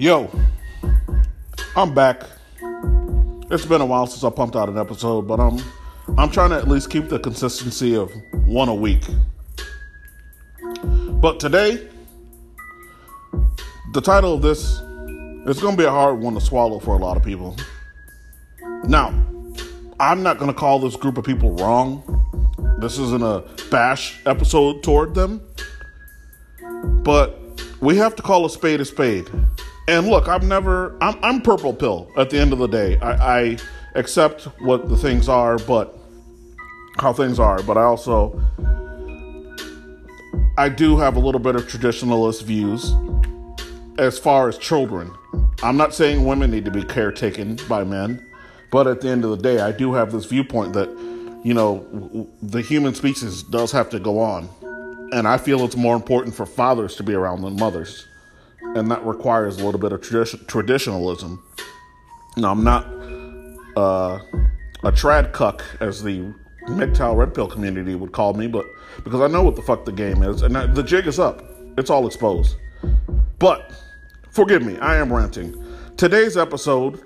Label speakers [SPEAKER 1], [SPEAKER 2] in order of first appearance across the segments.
[SPEAKER 1] Yo, I'm back. It's been a while since I pumped out an episode, but I'm I'm trying to at least keep the consistency of one a week. But today, the title of this is going to be a hard one to swallow for a lot of people. Now, I'm not going to call this group of people wrong. This isn't a bash episode toward them. But we have to call a spade a spade. And look, I've never, I'm, I'm purple pill at the end of the day. I, I accept what the things are, but how things are. But I also, I do have a little bit of traditionalist views as far as children. I'm not saying women need to be caretaken by men, but at the end of the day, I do have this viewpoint that, you know, the human species does have to go on. And I feel it's more important for fathers to be around than mothers. And that requires a little bit of tradi- traditionalism. Now, I'm not uh, a trad cuck, as the MGTOW Red Pill community would call me, but because I know what the fuck the game is, and the jig is up. It's all exposed. But forgive me, I am ranting. Today's episode,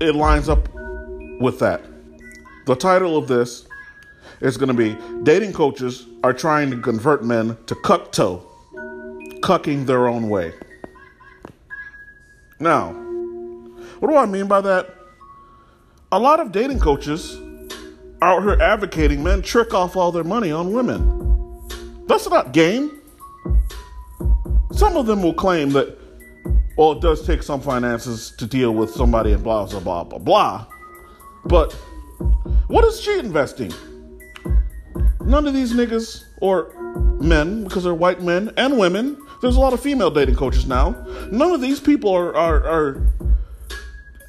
[SPEAKER 1] it lines up with that. The title of this is going to be Dating Coaches Are Trying to Convert Men to Cuck Toe, Cucking Their Own Way. Now, what do I mean by that? A lot of dating coaches out here advocating men trick off all their money on women. That's not game. Some of them will claim that, well, it does take some finances to deal with somebody and blah, blah, blah, blah, blah. But what is she investing? None of these niggas or men, because they're white men and women, there's a lot of female dating coaches now. None of these people are, are, are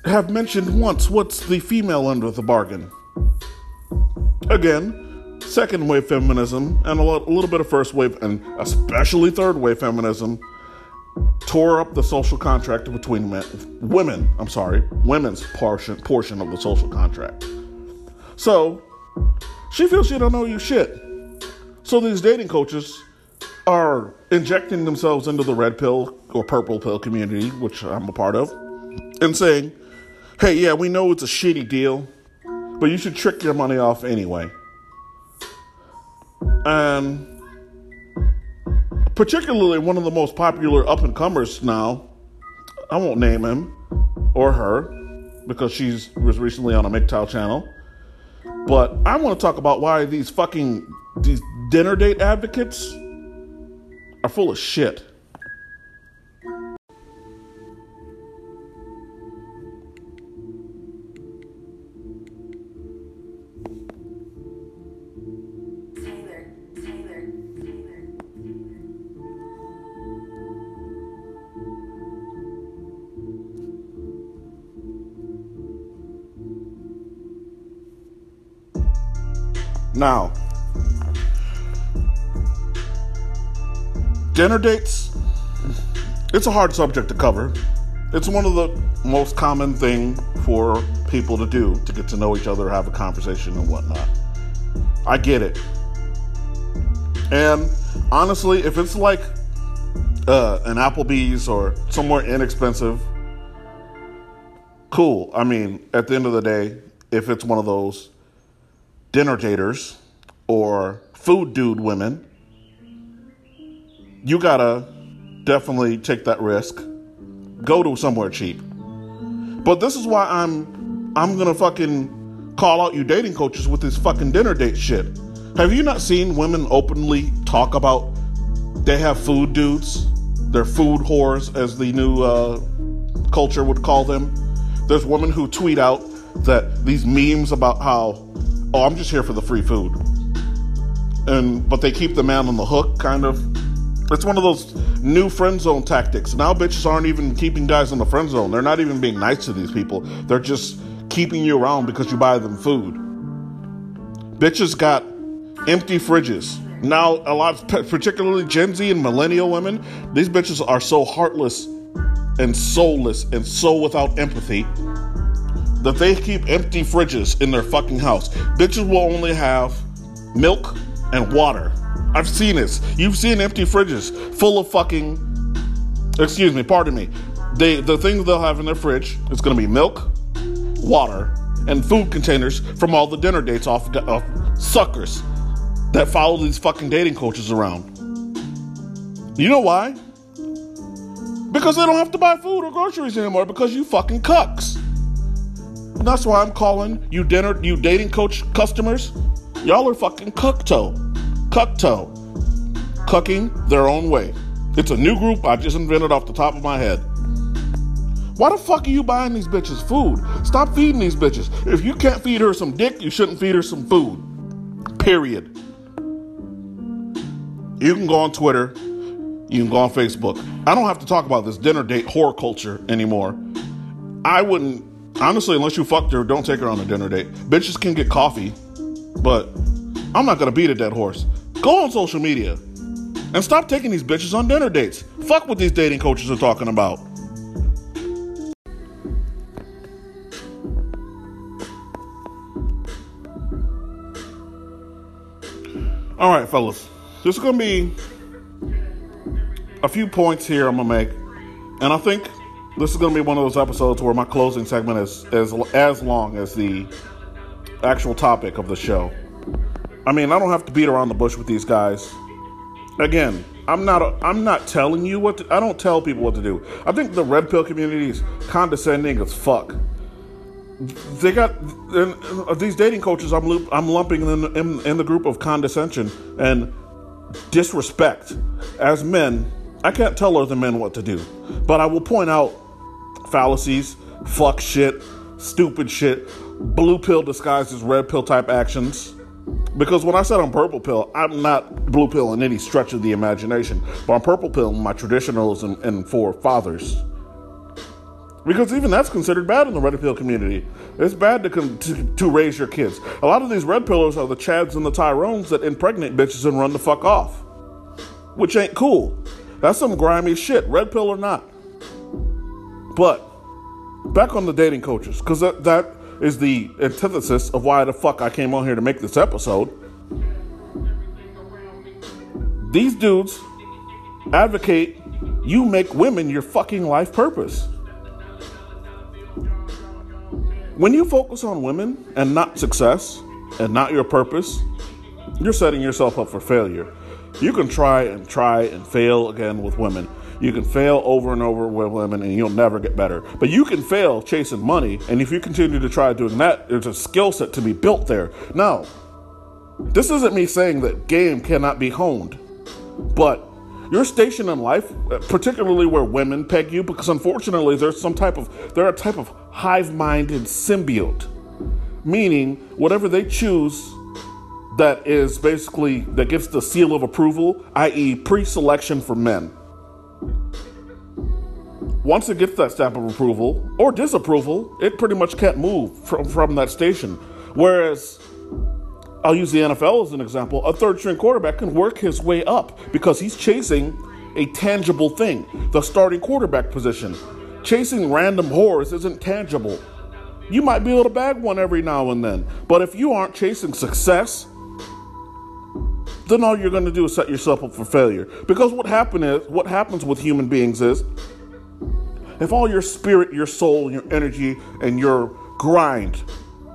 [SPEAKER 1] have mentioned once what's the female end of the bargain. Again, second wave feminism and a, lot, a little bit of first wave and especially third wave feminism tore up the social contract between men, women. I'm sorry, women's portion portion of the social contract. So she feels she don't know you shit. So these dating coaches are injecting themselves into the red pill or purple pill community, which I'm a part of, and saying, "Hey, yeah, we know it's a shitty deal, but you should trick your money off anyway." And particularly one of the most popular up and comers now, I won't name him or her because she's was recently on a MGTOW channel. But I want to talk about why these fucking these dinner date advocates are full of shit.
[SPEAKER 2] Taylor, Taylor, Taylor,
[SPEAKER 1] Now, dinner dates, it's a hard subject to cover. It's one of the most common thing for people to do to get to know each other, have a conversation and whatnot. I get it. And honestly, if it's like uh, an Applebee's or somewhere inexpensive, cool. I mean, at the end of the day, if it's one of those dinner daters or food dude women, you gotta definitely take that risk. Go to somewhere cheap. But this is why I'm I'm gonna fucking call out you dating coaches with this fucking dinner date shit. Have you not seen women openly talk about they have food dudes? They're food whores, as the new uh, culture would call them. There's women who tweet out that these memes about how, oh, I'm just here for the free food, and but they keep the man on the hook, kind of. It's one of those new friend zone tactics. Now bitches aren't even keeping guys in the friend zone. They're not even being nice to these people. They're just keeping you around because you buy them food. Bitches got empty fridges. Now, a lot, particularly Gen Z and millennial women, these bitches are so heartless and soulless and so without empathy that they keep empty fridges in their fucking house. Bitches will only have milk and water. I've seen this. You've seen empty fridges full of fucking, excuse me, pardon me, They the things they'll have in their fridge is going to be milk, water, and food containers from all the dinner dates off of suckers that follow these fucking dating coaches around. You know why? Because they don't have to buy food or groceries anymore because you fucking cucks. And that's why I'm calling you dinner, you dating coach customers. Y'all are fucking cuckto. Cuckto. Cucking their own way. It's a new group I just invented off the top of my head. Why the fuck are you buying these bitches food? Stop feeding these bitches. If you can't feed her some dick, you shouldn't feed her some food. Period. You can go on Twitter. You can go on Facebook. I don't have to talk about this dinner date whore culture anymore. I wouldn't, honestly, unless you fucked her, don't take her on a dinner date. Bitches can get coffee, but I'm not gonna beat a dead horse. Go on social media and stop taking these bitches on dinner dates. Fuck what these dating coaches are talking about. All right, fellas. There's going to be a few points here I'm going to make. And I think this is going to be one of those episodes where my closing segment is, is as long as the actual topic of the show. I mean, I don't have to beat around the bush with these guys. Again, I'm not a, I'm not telling you what to, I don't tell people what to do. I think the red pill community is condescending as fuck they got and uh, these dating coaches. I'm loop, I'm lumping them in, in, in the group of condescension and disrespect. As men, I can't tell other men what to do, but I will point out fallacies, fuck shit, stupid shit, blue pill disguised as red pill type actions. Because when I said I'm purple pill, I'm not blue pill in any stretch of the imagination, but I'm purple pill my traditionalism and forefathers. Because even that's considered bad in the red pill community. It's bad to, to, to raise your kids. A lot of these red pillers are the Chads and the Tyrones that impregnate bitches and run the fuck off, which ain't cool. That's some grimy shit, red pill or not. But back on the dating coaches, because that, that is the antithesis of why the fuck I came on here to make this episode. These dudes advocate you make women your fucking life purpose. When you focus on women and not success and not your purpose, you're setting yourself up for failure. You can try and try and fail again with women. You can fail over and over with women and you'll never get better. But you can fail chasing money, and if you continue to try doing that, there's a skill set to be built there. Now, this isn't me saying that game cannot be honed, but your station in life, uh, particularly where women peg you, because unfortunately there's some type of they're a type of hive-minded symbiote, meaning whatever they choose that is basically that gets the seal of approval, i.e., pre-selection for men. Once it gets that stamp of approval or disapproval, it pretty much can't move from, from that station. Whereas I'll use the NFL as an example. A third string quarterback can work his way up because he's chasing a tangible thing, the starting quarterback position. Chasing random whores isn't tangible. You might be able to bag one every now and then, but if you aren't chasing success, then all you're going to do is set yourself up for failure. Because what happen is, what happens with human beings is, if all your spirit, your soul, your energy, and your grind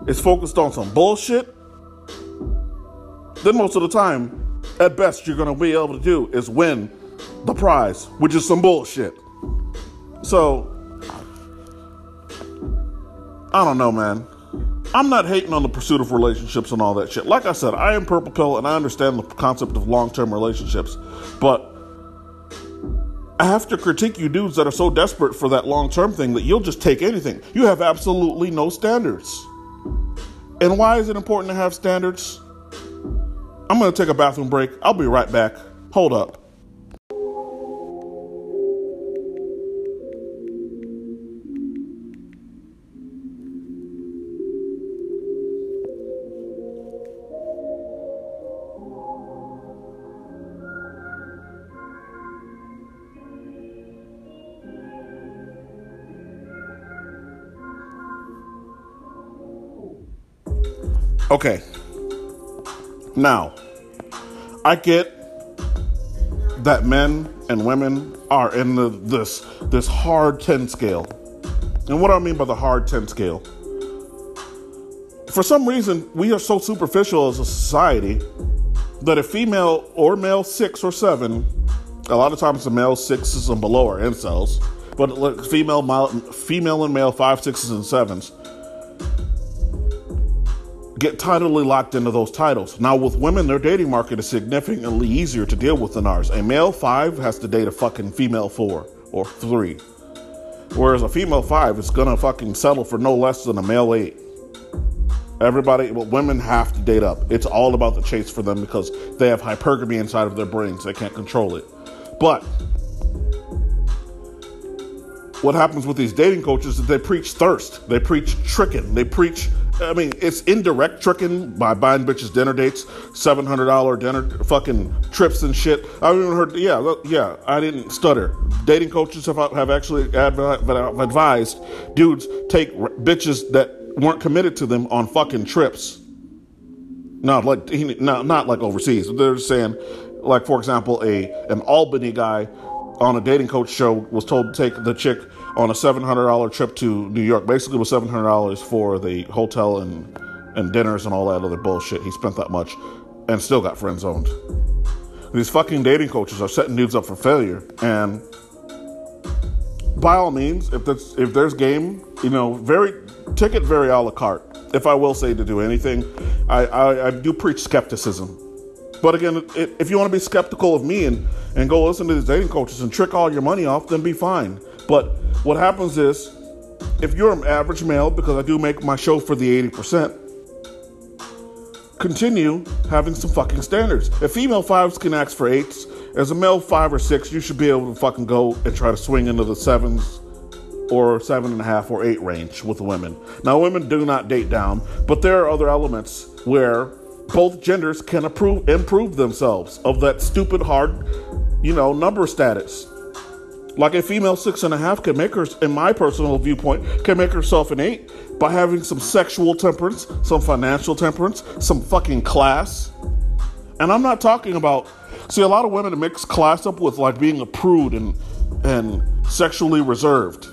[SPEAKER 1] is focused on some bullshit, then most of the time, at best, you're going to be able to do is win the prize, which is some bullshit. So, I don't know, man. I'm not hating on the pursuit of relationships and all that shit. Like I said, I am purple pill and I understand the concept of long term relationships. But I have to critique you dudes that are so desperate for that long term thing that you'll just take anything. You have absolutely no standards. And why is it important to have standards? I'm to take a bathroom break. I'll be right back. Hold up. Okay. Now, I get that men and women are in the this this hard 10 scale. And what do I mean by the hard 10 scale? For some reason, we are so superficial as a society that a female or male six or seven, a lot of times the male sixes and below are incels, but female, female and male five, sixes, and sevens get tidally locked into those titles. Now, with women, their dating market is significantly easier to deal with than ours. A male five has to date a fucking female four or three, whereas a female five is gonna fucking settle for no less than a male eight. Everybody, well, women have to date up. It's all about the chase for them because they have hypergamy inside of their brains. They can't control it. But what happens with these dating coaches is they preach thirst. They preach tricking. They preach I mean, it's indirect tricking by buying bitches dinner dates, seven hundred dollar dinner fucking trips and shit. I even heard, yeah, yeah, I didn't stutter. Dating coaches have have actually advised dudes take bitches that weren't committed to them on fucking trips. Not like not not like overseas. They're saying, like for example, a an Albany guy on a dating coach show was told to take the chick on a $700 trip to New York. Basically, was $700 for the hotel and, and dinners and all that other bullshit. He spent that much and still got friend zoned. These fucking dating coaches are setting dudes up for failure. And by all means, if there's, if there's game, you know, very ticket very a la carte. If I will say to do anything, I, I, I do preach skepticism. But again, if you want to be skeptical of me and, and go listen to these dating coaches and trick all your money off, then be fine. But what happens is, if you're an average male, because I do make my show for the 80%, continue having some fucking standards. If female fives can ask for eights, as a male five or six, you should be able to fucking go and try to swing into the sevens or seven and a half or eight range with women. Now, women do not date down, but there are other elements where both genders can approve, improve themselves of that stupid hard, you know, number status. Like a female six and a half can make her, in my personal viewpoint, can make herself an eight by having some sexual temperance, some financial temperance, some fucking class. And I'm not talking about, see, a lot of women mix class up with like being a prude and, and sexually reserved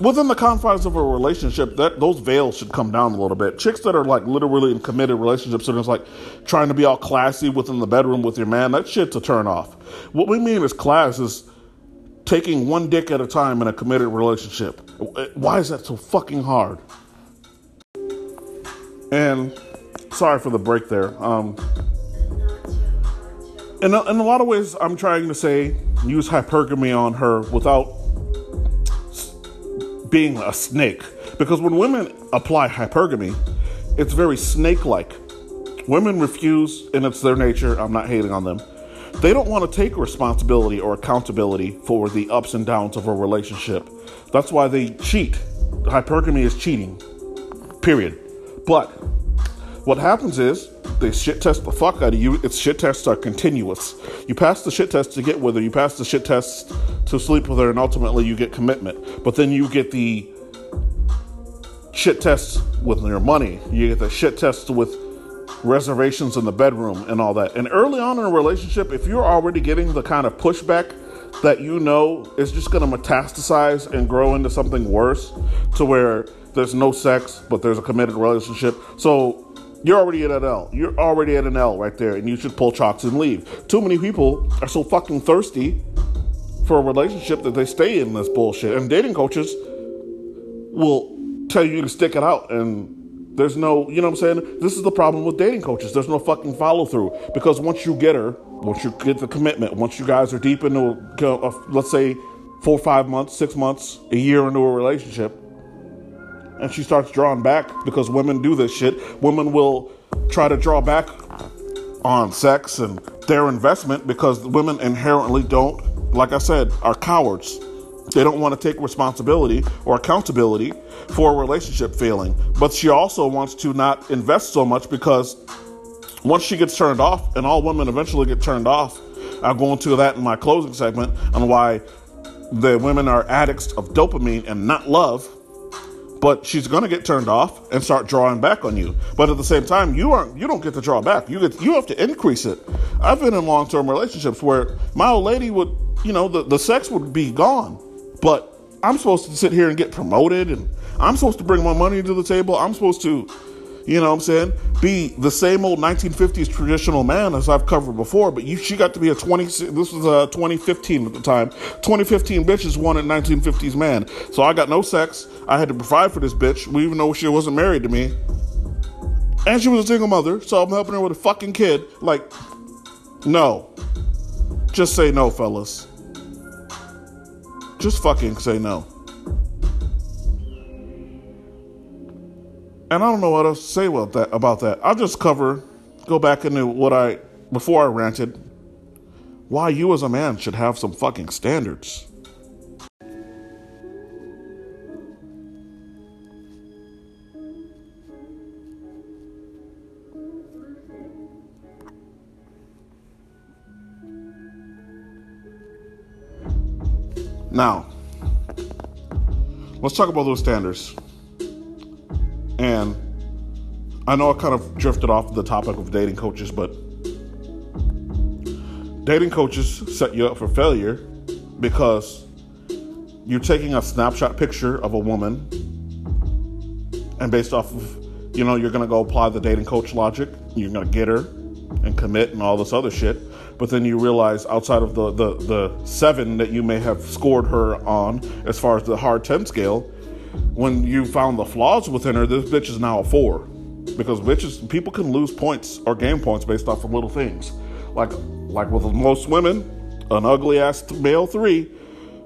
[SPEAKER 1] within the confines of a relationship, that those veils should come down a little bit. Chicks that are like literally in committed relationships and it's like trying to be all classy within the bedroom with your man, that shit's a turn off. What we mean is class is taking one dick at a time in a committed relationship. Why is that so fucking hard? And sorry for the break there. Um, in a, in a lot of ways, I'm trying to say use hypergamy on her without being a snake. Because when women apply hypergamy, it's very snake like. Women refuse, and it's their nature. I'm not hating on them. They don't want to take responsibility or accountability for the ups and downs of a relationship. That's why they cheat. Hypergamy is cheating, period. But what happens is they shit test the fuck out of you. Its shit tests are continuous. You pass the shit test to get with her, you pass the shit test to sleep with her, and ultimately you get commitment. But then you get the shit tests with your money. You get the shit tests with reservations in the bedroom and all that. And early on in a relationship, if you're already getting the kind of pushback that you know is just going to metastasize and grow into something worse to where there's no sex, but there's a committed relationship. So you're already at an L. You're already at an L right there, and you should pull chocks and leave. Too many people are so fucking thirsty for a relationship that they stay in this bullshit. And dating coaches will tell you to stick it out and there's no, you know what I'm saying? This is the problem with dating coaches. There's no fucking follow through because once you get her, once you get the commitment, once you guys are deep into, a, let's say, four, five months, six months, a year into a relationship, and she starts drawing back because women do this shit. Women will try to draw back on sex and their investment because women inherently don't, like I said, are cowards. They don't want to take responsibility or accountability for a relationship failing. But she also wants to not invest so much because once she gets turned off, and all women eventually get turned off, I'll go into that in my closing segment on why the women are addicts of dopamine and not love but she's gonna get turned off and start drawing back on you. But at the same time, you aren't you don't get to draw back. You get you have to increase it. I've been in long term relationships where my old lady would, you know, the, the sex would be gone, but I'm supposed to sit here and get promoted and I'm supposed to bring my money to the table. I'm supposed to, you know what I'm saying, be the same old 1950s traditional man as I've covered before. But you, she got to be a 20, this was a 2015 at the time. 2015 bitch is one 1950s man. So I got no sex. I had to provide for this bitch, even though she wasn't married to me. And she was a single mother, so I'm helping her with a fucking kid. Like, no. Just say no, fellas. Just fucking say no. And I don't know what else to say about that. About that, I'll just cover, go back into what I before I ranted. Why you as a man should have some fucking standards. Now, let's talk about those standards. And I know I kind of drifted off the topic of dating coaches, but dating coaches set you up for failure because you're taking a snapshot picture of a woman and based off of you know you're going to go apply the dating coach logic you're going to get her and commit and all this other shit but then you realize outside of the, the, the seven that you may have scored her on as far as the hard 10 scale when you found the flaws within her this bitch is now a four. Because bitches people can lose points or game points based off of little things. Like like with most women an ugly ass male three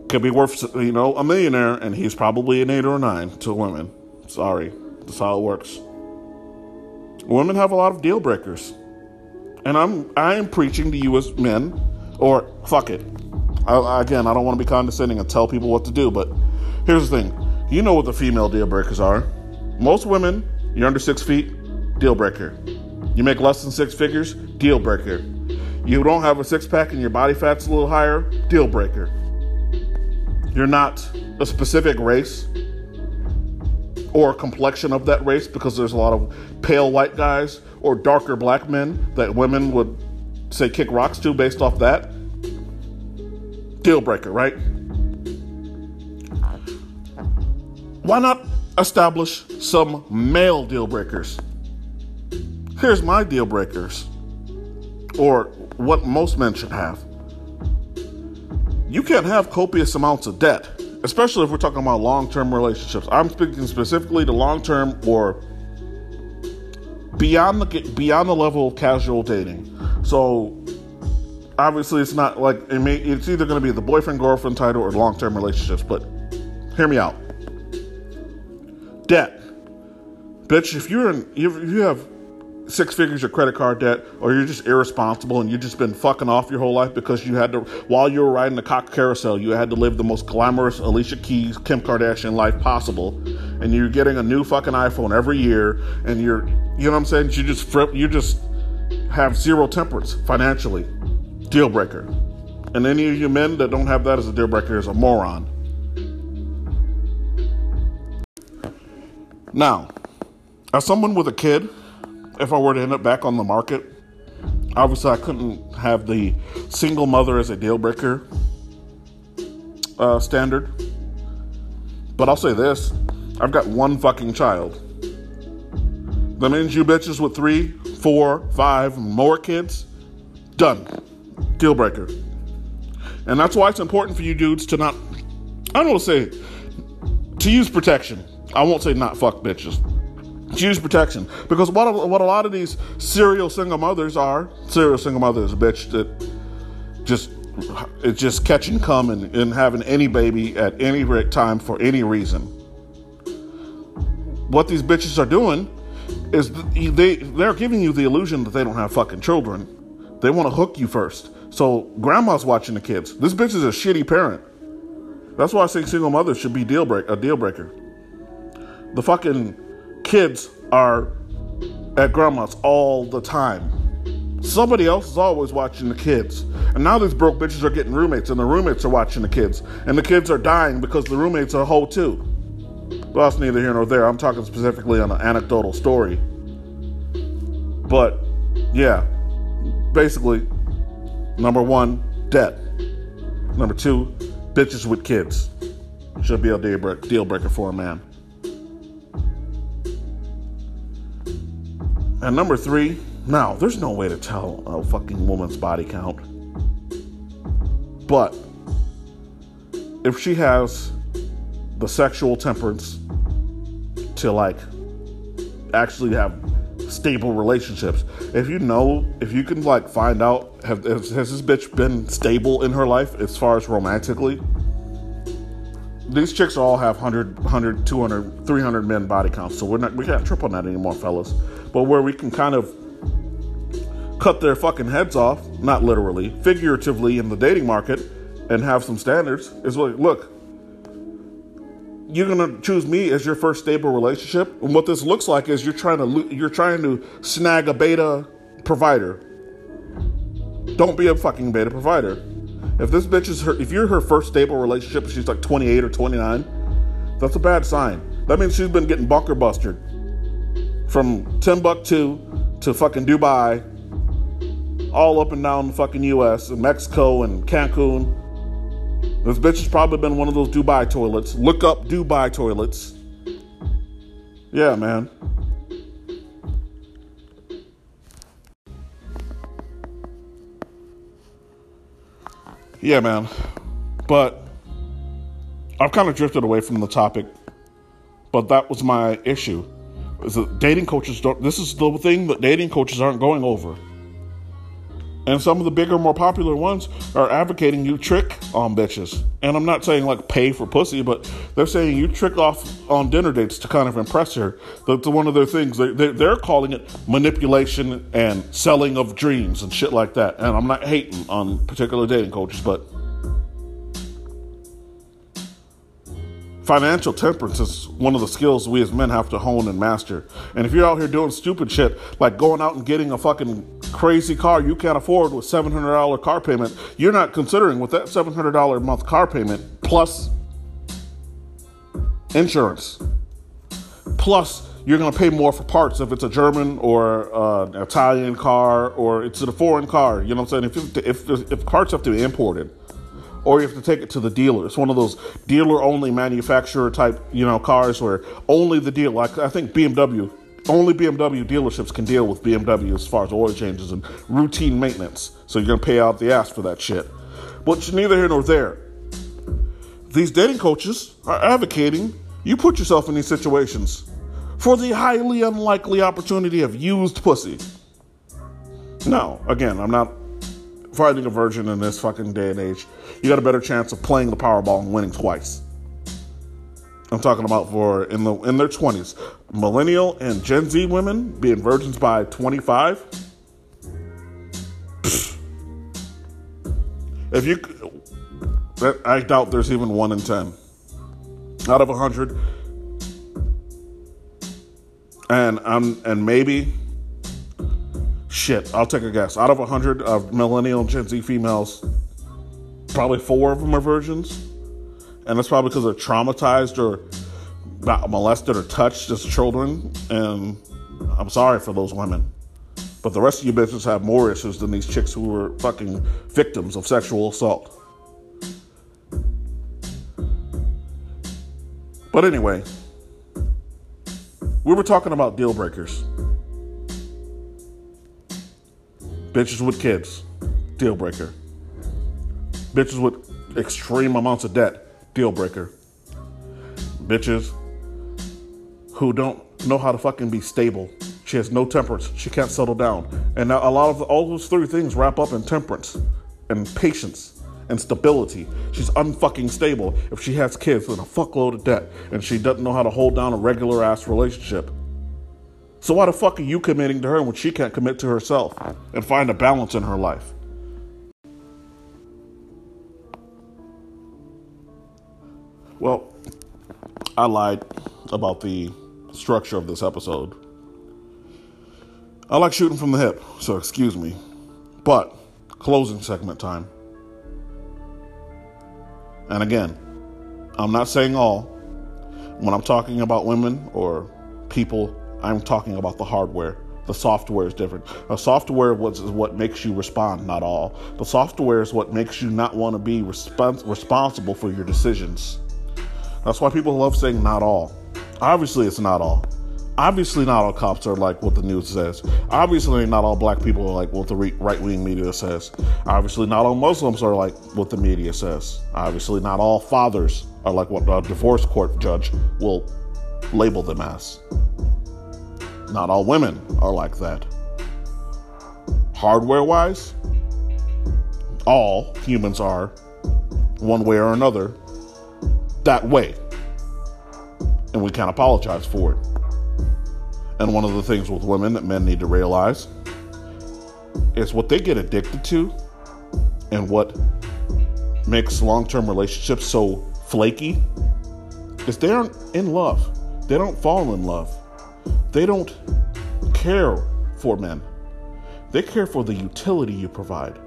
[SPEAKER 1] could be worth you know a millionaire and he's probably an eight or a nine to women. Sorry. That's how it works. Women have a lot of deal breakers and I'm I am preaching to you as men, or fuck it. I, again, I don't want to be condescending and tell people what to do, but here's the thing: you know what the female deal breakers are. Most women, you're under six feet, deal breaker. You make less than six figures, deal breaker. You don't have a six pack and your body fat's a little higher, deal breaker. You're not a specific race or complexion of that race because there's a lot of pale white guys or darker black men that women would say kick rocks to based off that. Deal breaker, right? Why not establish some male deal breakers? Here's my deal breakers, or what most men should have. You can't have copious amounts of debt, especially if we're talking about long term relationships. I'm speaking specifically to long term or beyond the beyond the level of casual dating. So obviously, it's not like it may, it's either going to be the boyfriend girlfriend title or long term relationships. But hear me out. Debt, bitch. If you're in, if you have six figures of credit card debt, or you're just irresponsible and you've just been fucking off your whole life because you had to, while you were riding the cock carousel, you had to live the most glamorous Alicia Keys, Kim Kardashian life possible, and you're getting a new fucking iPhone every year, and you're, you know what I'm saying? You just you just have zero temperance financially, deal breaker. And any of you men that don't have that as a deal breaker is a moron. Now, as someone with a kid if I were to end up back on the market, obviously I couldn't have the single mother as a deal breaker uh, standard. But I'll say this I've got one fucking child. That means you bitches with three, four, five more kids, done. Deal breaker. And that's why it's important for you dudes to not, I don't want to say, to use protection. I won't say not fuck bitches use protection because what what a lot of these serial single mothers are serial single mothers bitch that just it's just catching come and, and having any baby at any time for any reason what these bitches are doing is they they're giving you the illusion that they don't have fucking children they want to hook you first so grandma's watching the kids this bitch is a shitty parent that's why i think single mothers should be deal break a deal breaker the fucking kids are at grandma's all the time. Somebody else is always watching the kids. And now these broke bitches are getting roommates, and the roommates are watching the kids. And the kids are dying because the roommates are whole too. But that's neither here nor there. I'm talking specifically on an anecdotal story. But yeah, basically, number one, debt. Number two, bitches with kids. Should be a deal break- deal breaker for a man. And number three, now there's no way to tell a fucking woman's body count. But if she has the sexual temperance to like actually have stable relationships, if you know, if you can like find out, have, has, has this bitch been stable in her life as far as romantically? These chicks all have 100, 100, 200, 300 men body counts, so we're not, we can't trip on that anymore, fellas. But where we can kind of cut their fucking heads off, not literally, figuratively in the dating market, and have some standards is like, look, you're gonna choose me as your first stable relationship, and what this looks like is you're trying to you're trying to snag a beta provider. Don't be a fucking beta provider. If this bitch is her, if you're her first stable relationship, she's like 28 or 29, that's a bad sign. That means she's been getting bunker busted from Timbuktu to fucking Dubai, all up and down the fucking U.S. and Mexico and Cancun. This bitch has probably been one of those Dubai toilets. Look up Dubai toilets. Yeah, man. Yeah, man. But I've kind of drifted away from the topic, but that was my issue. Is that dating coaches don't this is the thing that dating coaches aren't going over. And some of the bigger, more popular ones are advocating you trick on bitches. And I'm not saying like pay for pussy, but they're saying you trick off on dinner dates to kind of impress her. That's one of their things. They, they, they're calling it manipulation and selling of dreams and shit like that. And I'm not hating on particular dating coaches, but financial temperance is one of the skills we as men have to hone and master. And if you're out here doing stupid shit, like going out and getting a fucking crazy car you can't afford with $700 car payment, you're not considering with that $700 a month car payment plus insurance, plus you're going to pay more for parts if it's a German or uh, an Italian car or it's a foreign car. You know what I'm saying? If, if, if parts have to be imported, or you have to take it to the dealer. It's one of those dealer only manufacturer type, you know, cars where only the deal. Like I think BMW, only BMW dealerships can deal with BMW as far as oil changes and routine maintenance. So you're gonna pay out the ass for that shit. But neither here nor there. These dating coaches are advocating you put yourself in these situations for the highly unlikely opportunity of used pussy. Now, again, I'm not finding a virgin in this fucking day and age, you got a better chance of playing the Powerball and winning twice. I'm talking about for in the in their 20s, millennial and Gen Z women being virgins by 25. If you, I doubt there's even one in ten out of a hundred, and I'm and maybe shit, I'll take a guess. Out of 100 of millennial Gen Z females, probably four of them are virgins. And that's probably because they're traumatized or molested or touched as children. And I'm sorry for those women. But the rest of you bitches have more issues than these chicks who were fucking victims of sexual assault. But anyway, we were talking about deal breakers. Bitches with kids, deal breaker. Bitches with extreme amounts of debt, deal breaker. Bitches who don't know how to fucking be stable. She has no temperance. She can't settle down. And now a lot of all those three things wrap up in temperance and patience and stability. She's unfucking stable if she has kids with a fuckload of debt and she doesn't know how to hold down a regular ass relationship. So why the fuck are you committing to her when she can't commit to herself and find a balance in her life? Well, I lied about the structure of this episode. I like shooting from the hip, so excuse me. But, closing segment time. And again, I'm not saying all, When I'm talking about women or people, I'm talking about the hardware. The software is different. A software was, is what makes you respond, not all. The software is what makes you not want to be respons- responsible for your decisions. That's why people love saying not all. Obviously, it's not all. Obviously, not all cops are like what the news says. Obviously, not all black people are like what the re- right wing media says. Obviously, not all Muslims are like what the media says. Obviously, not all fathers are like what a divorce court judge will label them as. Not all women are like that. Hardware wise, all humans are, one way or another, that way. And we can't apologize for it. And one of the things with women that men need to realize is what they get addicted to and what makes long term relationships so flaky is they aren't in love. They don't fall in love. They don't care for men. They care for the utility you provide.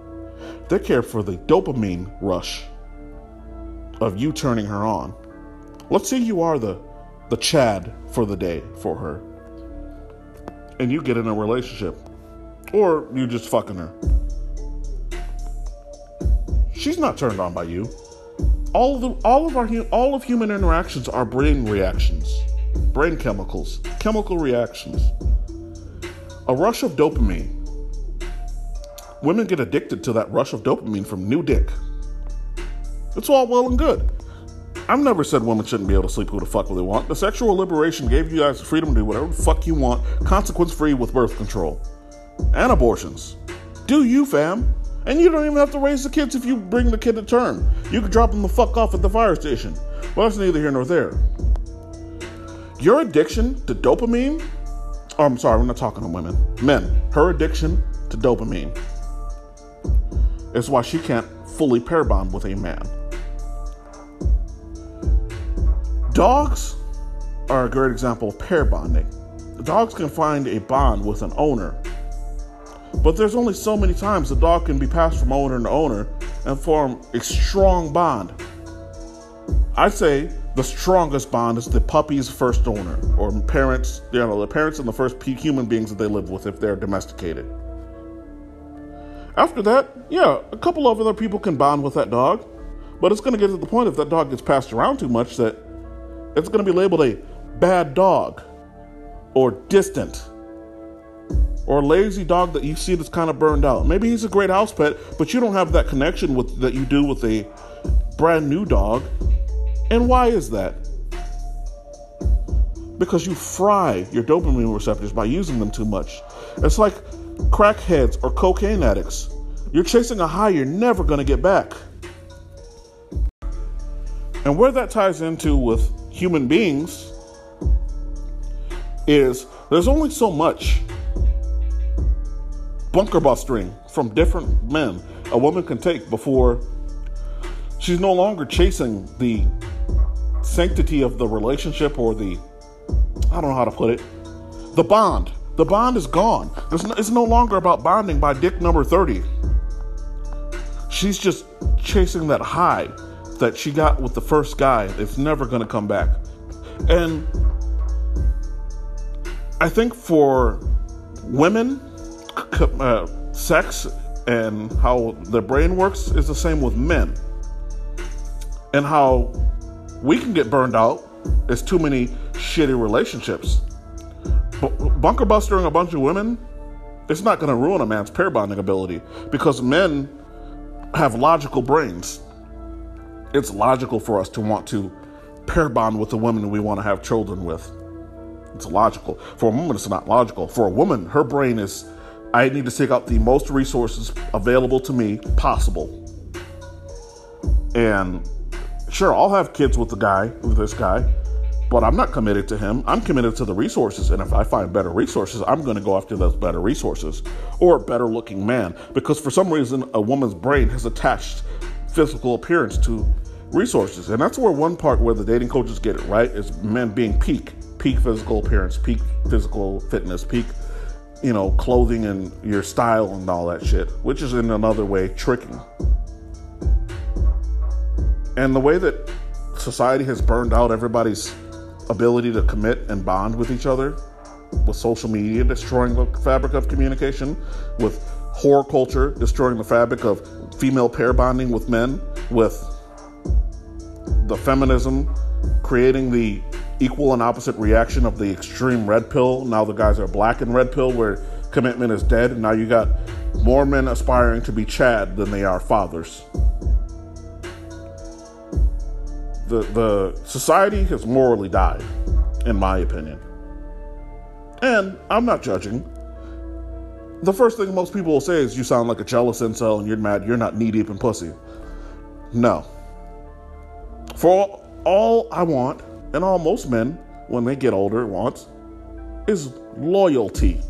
[SPEAKER 1] They care for the dopamine rush of you turning her on. Let's say you are the the Chad for the day for her. And you get in a relationship. Or you're just fucking her. She's not turned on by you. All the all of our all of human interactions are brain reactions. Brain chemicals, chemical reactions. A rush of dopamine. Women get addicted to that rush of dopamine from new dick. It's all well and good. I've never said women shouldn't be able to sleep who the fuck they want. The sexual liberation gave you guys the freedom to do whatever the fuck you want, consequence free with birth control and abortions. Do you, fam? And you don't even have to raise the kids if you bring the kid to term. You can drop them the fuck off at the fire station. Well, that's neither here nor there. Your addiction to dopamine, oh, I'm sorry, we're not talking to women. Men, her addiction to dopamine is why she can't fully pair bond with a man. Dogs are a great example of pair bonding. Dogs can find a bond with an owner, but there's only so many times a dog can be passed from owner to owner and form a strong bond. I'd say the strongest bond is the puppy's first owner, or parents, you know, the parents and the first human beings that they live with if they're domesticated. After that, yeah, a couple of other people can bond with that dog, but it's going to get to the point if that dog gets passed around too much that it's going to be labeled a bad dog, or distant, or lazy dog that you see that's kind of burned out. Maybe he's a great house pet, but you don't have that connection with that you do with a brand new dog. And why is that? Because you fry your dopamine receptors by using them too much. It's like crackheads or cocaine addicts. You're chasing a high you're never going to get back. And where that ties into with human beings is there's only so much bunker bustering from different men a woman can take before she's no longer chasing the sanctity of the relationship or the I don't know how to put it the bond. The bond is gone. No, it's no longer about bonding by dick number 30 she's just chasing that high that she got with the first guy. It's never going to come back. And I think for women uh, sex and how their brain works is the same with men. And how we can get burned out is too many shitty relationships. Bunker bustering a bunch of women, it's not going to ruin a man's pair bonding ability because men have logical brains. It's logical for us to want to pair bond with the women we want to have children with. It's logical. For a woman, it's not logical. For a woman, her brain is I need to seek out the most resources available to me possible. And sure, I'll have kids with the guy, with this guy, but I'm not committed to him. I'm committed to the resources. And if I find better resources, I'm going to go after those better resources or a better looking man. Because for some reason, a woman's brain has attached physical appearance to resources. And that's where one part where the dating coaches get it right is men being peak, peak physical appearance, peak physical fitness, peak, you know, clothing and your style and all that shit, which is in another way tricking. And the way that society has burned out everybody's ability to commit and bond with each other, with social media destroying the fabric of communication, with horror culture destroying the fabric of female pair bonding with men, with the feminism creating the equal and opposite reaction of the extreme red pill. Now the guys are black and red pill, where commitment is dead. And now you got more men aspiring to be Chad than they are fathers. The, the society has morally died, in my opinion. And I'm not judging. The first thing most people will say is, You sound like a jealous incel and you're mad you're not knee deep in pussy. No. For all I want, and all most men, when they get older, want, is loyalty.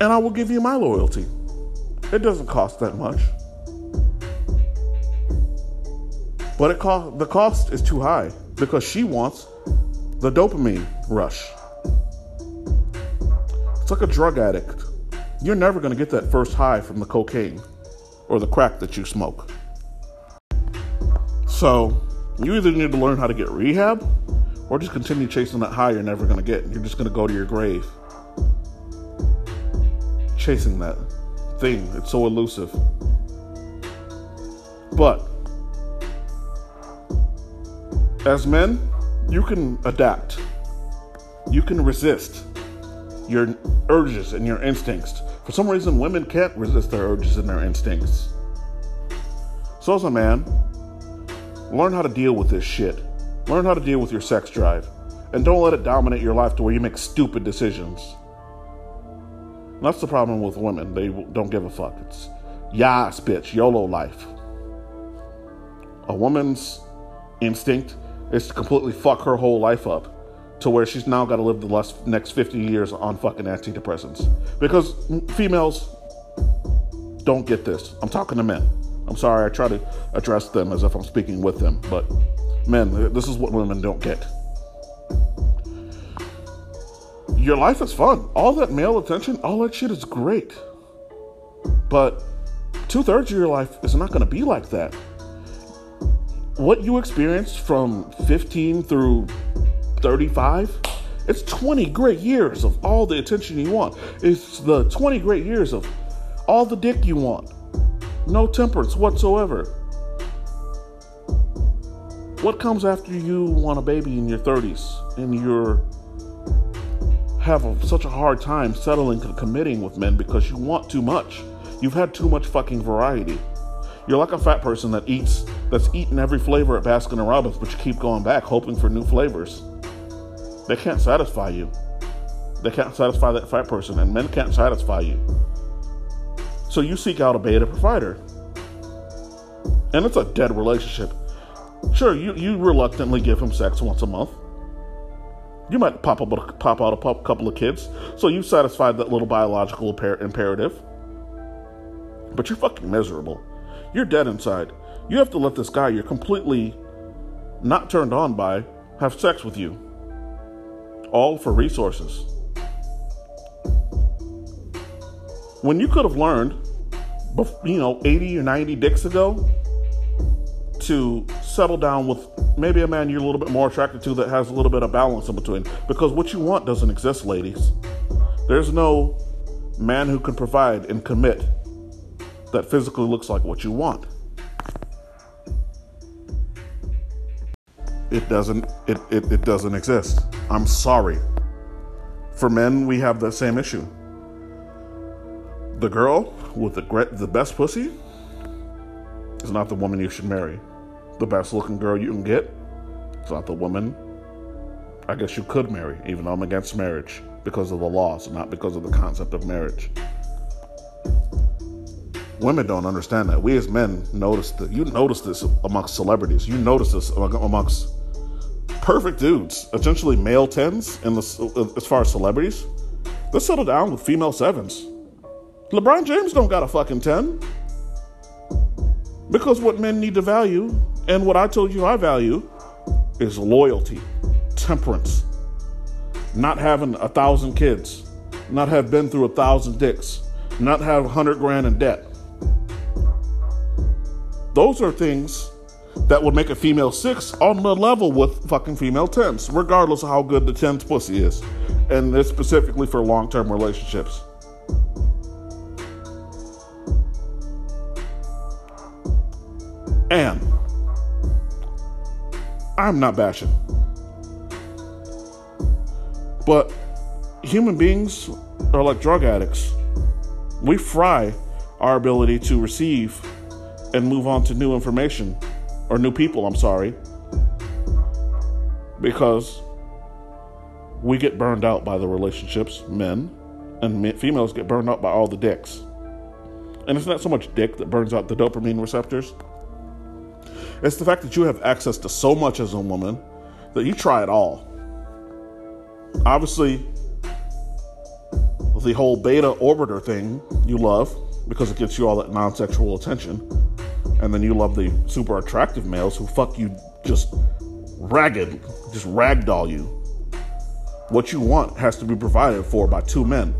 [SPEAKER 1] And I will give you my loyalty. It doesn't cost that much. But it cost, the cost is too high because she wants the dopamine rush. It's like a drug addict. You're never going to get that first high from the cocaine or the crack that you smoke. So, you either need to learn how to get rehab or just continue chasing that high you're never going to get. You're just going to go to your grave chasing that thing. It's so elusive. But as men, you can adapt. You can resist your urges and your instincts. For some reason, women can't resist their urges and their instincts. So, as a man, learn how to deal with this shit. Learn how to deal with your sex drive. And don't let it dominate your life to where you make stupid decisions. That's the problem with women. They don't give a fuck. It's yas, bitch, YOLO life. A woman's instinct is to completely fuck her whole life up to where she's now got to live the last, next 50 years on fucking antidepressants. Because females don't get this. I'm talking to men. I'm sorry, I try to address them as if I'm speaking with them, but men, this is what women don't get. Your life is fun. All that male attention, all that shit is great. But two thirds of your life is not going to be like that. What you experienced from 15 through 35, it's 20 great years of all the attention you want. It's the 20 great years of all the dick you want. No temperance whatsoever. What comes after you want a baby in your 30s and you're have a, such a hard time settling to committing with men because you want too much. You've had too much fucking variety. You're like a fat person that eats that's eaten every flavor at Baskin and Robbins, but you keep going back hoping for new flavors. They can't satisfy you. They can't satisfy that fat person, and men can't satisfy you. So you seek out a beta provider. And it's a dead relationship. Sure, you, you reluctantly give him sex once a month. You might pop up pop out a couple of kids, so you satisfied that little biological imperative. But you're fucking miserable. You're dead inside. You have to let this guy you're completely not turned on by have sex with you. All for resources. When you could have learned, you know, 80 or 90 dicks ago to settle down with maybe a man you're a little bit more attracted to that has a little bit of balance in between. Because what you want doesn't exist, ladies. There's no man who can provide and commit that physically looks like what you want. It doesn't it, it, it doesn't exist. I'm sorry. For men, we have the same issue. The girl with the the best pussy is not the woman you should marry the best looking girl you can get. It's not the woman I guess you could marry, even though I'm against marriage because of the laws, not because of the concept of marriage. Women don't understand that. We as men notice that. You notice this amongst celebrities. You notice this amongst perfect dudes, essentially male tens, in the, as far as celebrities. They settle down with female sevens. LeBron James don't got a fucking ten. Because what men need to value and what I told you I value is loyalty, temperance, not having a thousand kids, not have been through a thousand dicks, not have a hundred grand in debt. Those are things that would make a female six on the level with fucking female tens, regardless of how good the tens pussy is. And it's specifically for long term relationships. And I'm not bashing. But human beings are like drug addicts. We fry our ability to receive and move on to new information or new people, I'm sorry, because we get burned out by the relationships, men, and females get burned out by all the dicks. And it's not so much dick that burns out the dopamine receptors. It's the fact that you have access to so much as a woman that you try it all. Obviously, the whole beta orbiter thing you love because it gets you all that non sexual attention. And then you love the super attractive males who fuck you just ragged, just ragdoll you. What you want has to be provided for by two men.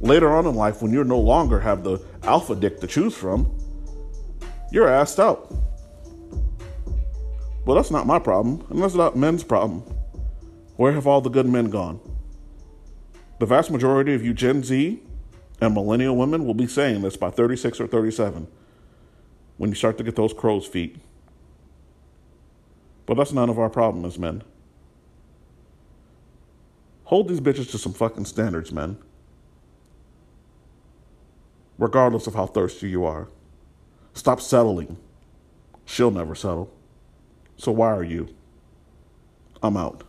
[SPEAKER 1] Later on in life, when you no longer have the alpha dick to choose from, you're assed out. Well, that's not my problem, and that's not men's problem. Where have all the good men gone? The vast majority of you Gen Z and millennial women will be saying this by 36 or 37 when you start to get those crow's feet. But that's none of our problem as men. Hold these bitches to some fucking standards, men. Regardless of how thirsty you are. Stop settling. She'll never settle. So why are you? I'm out.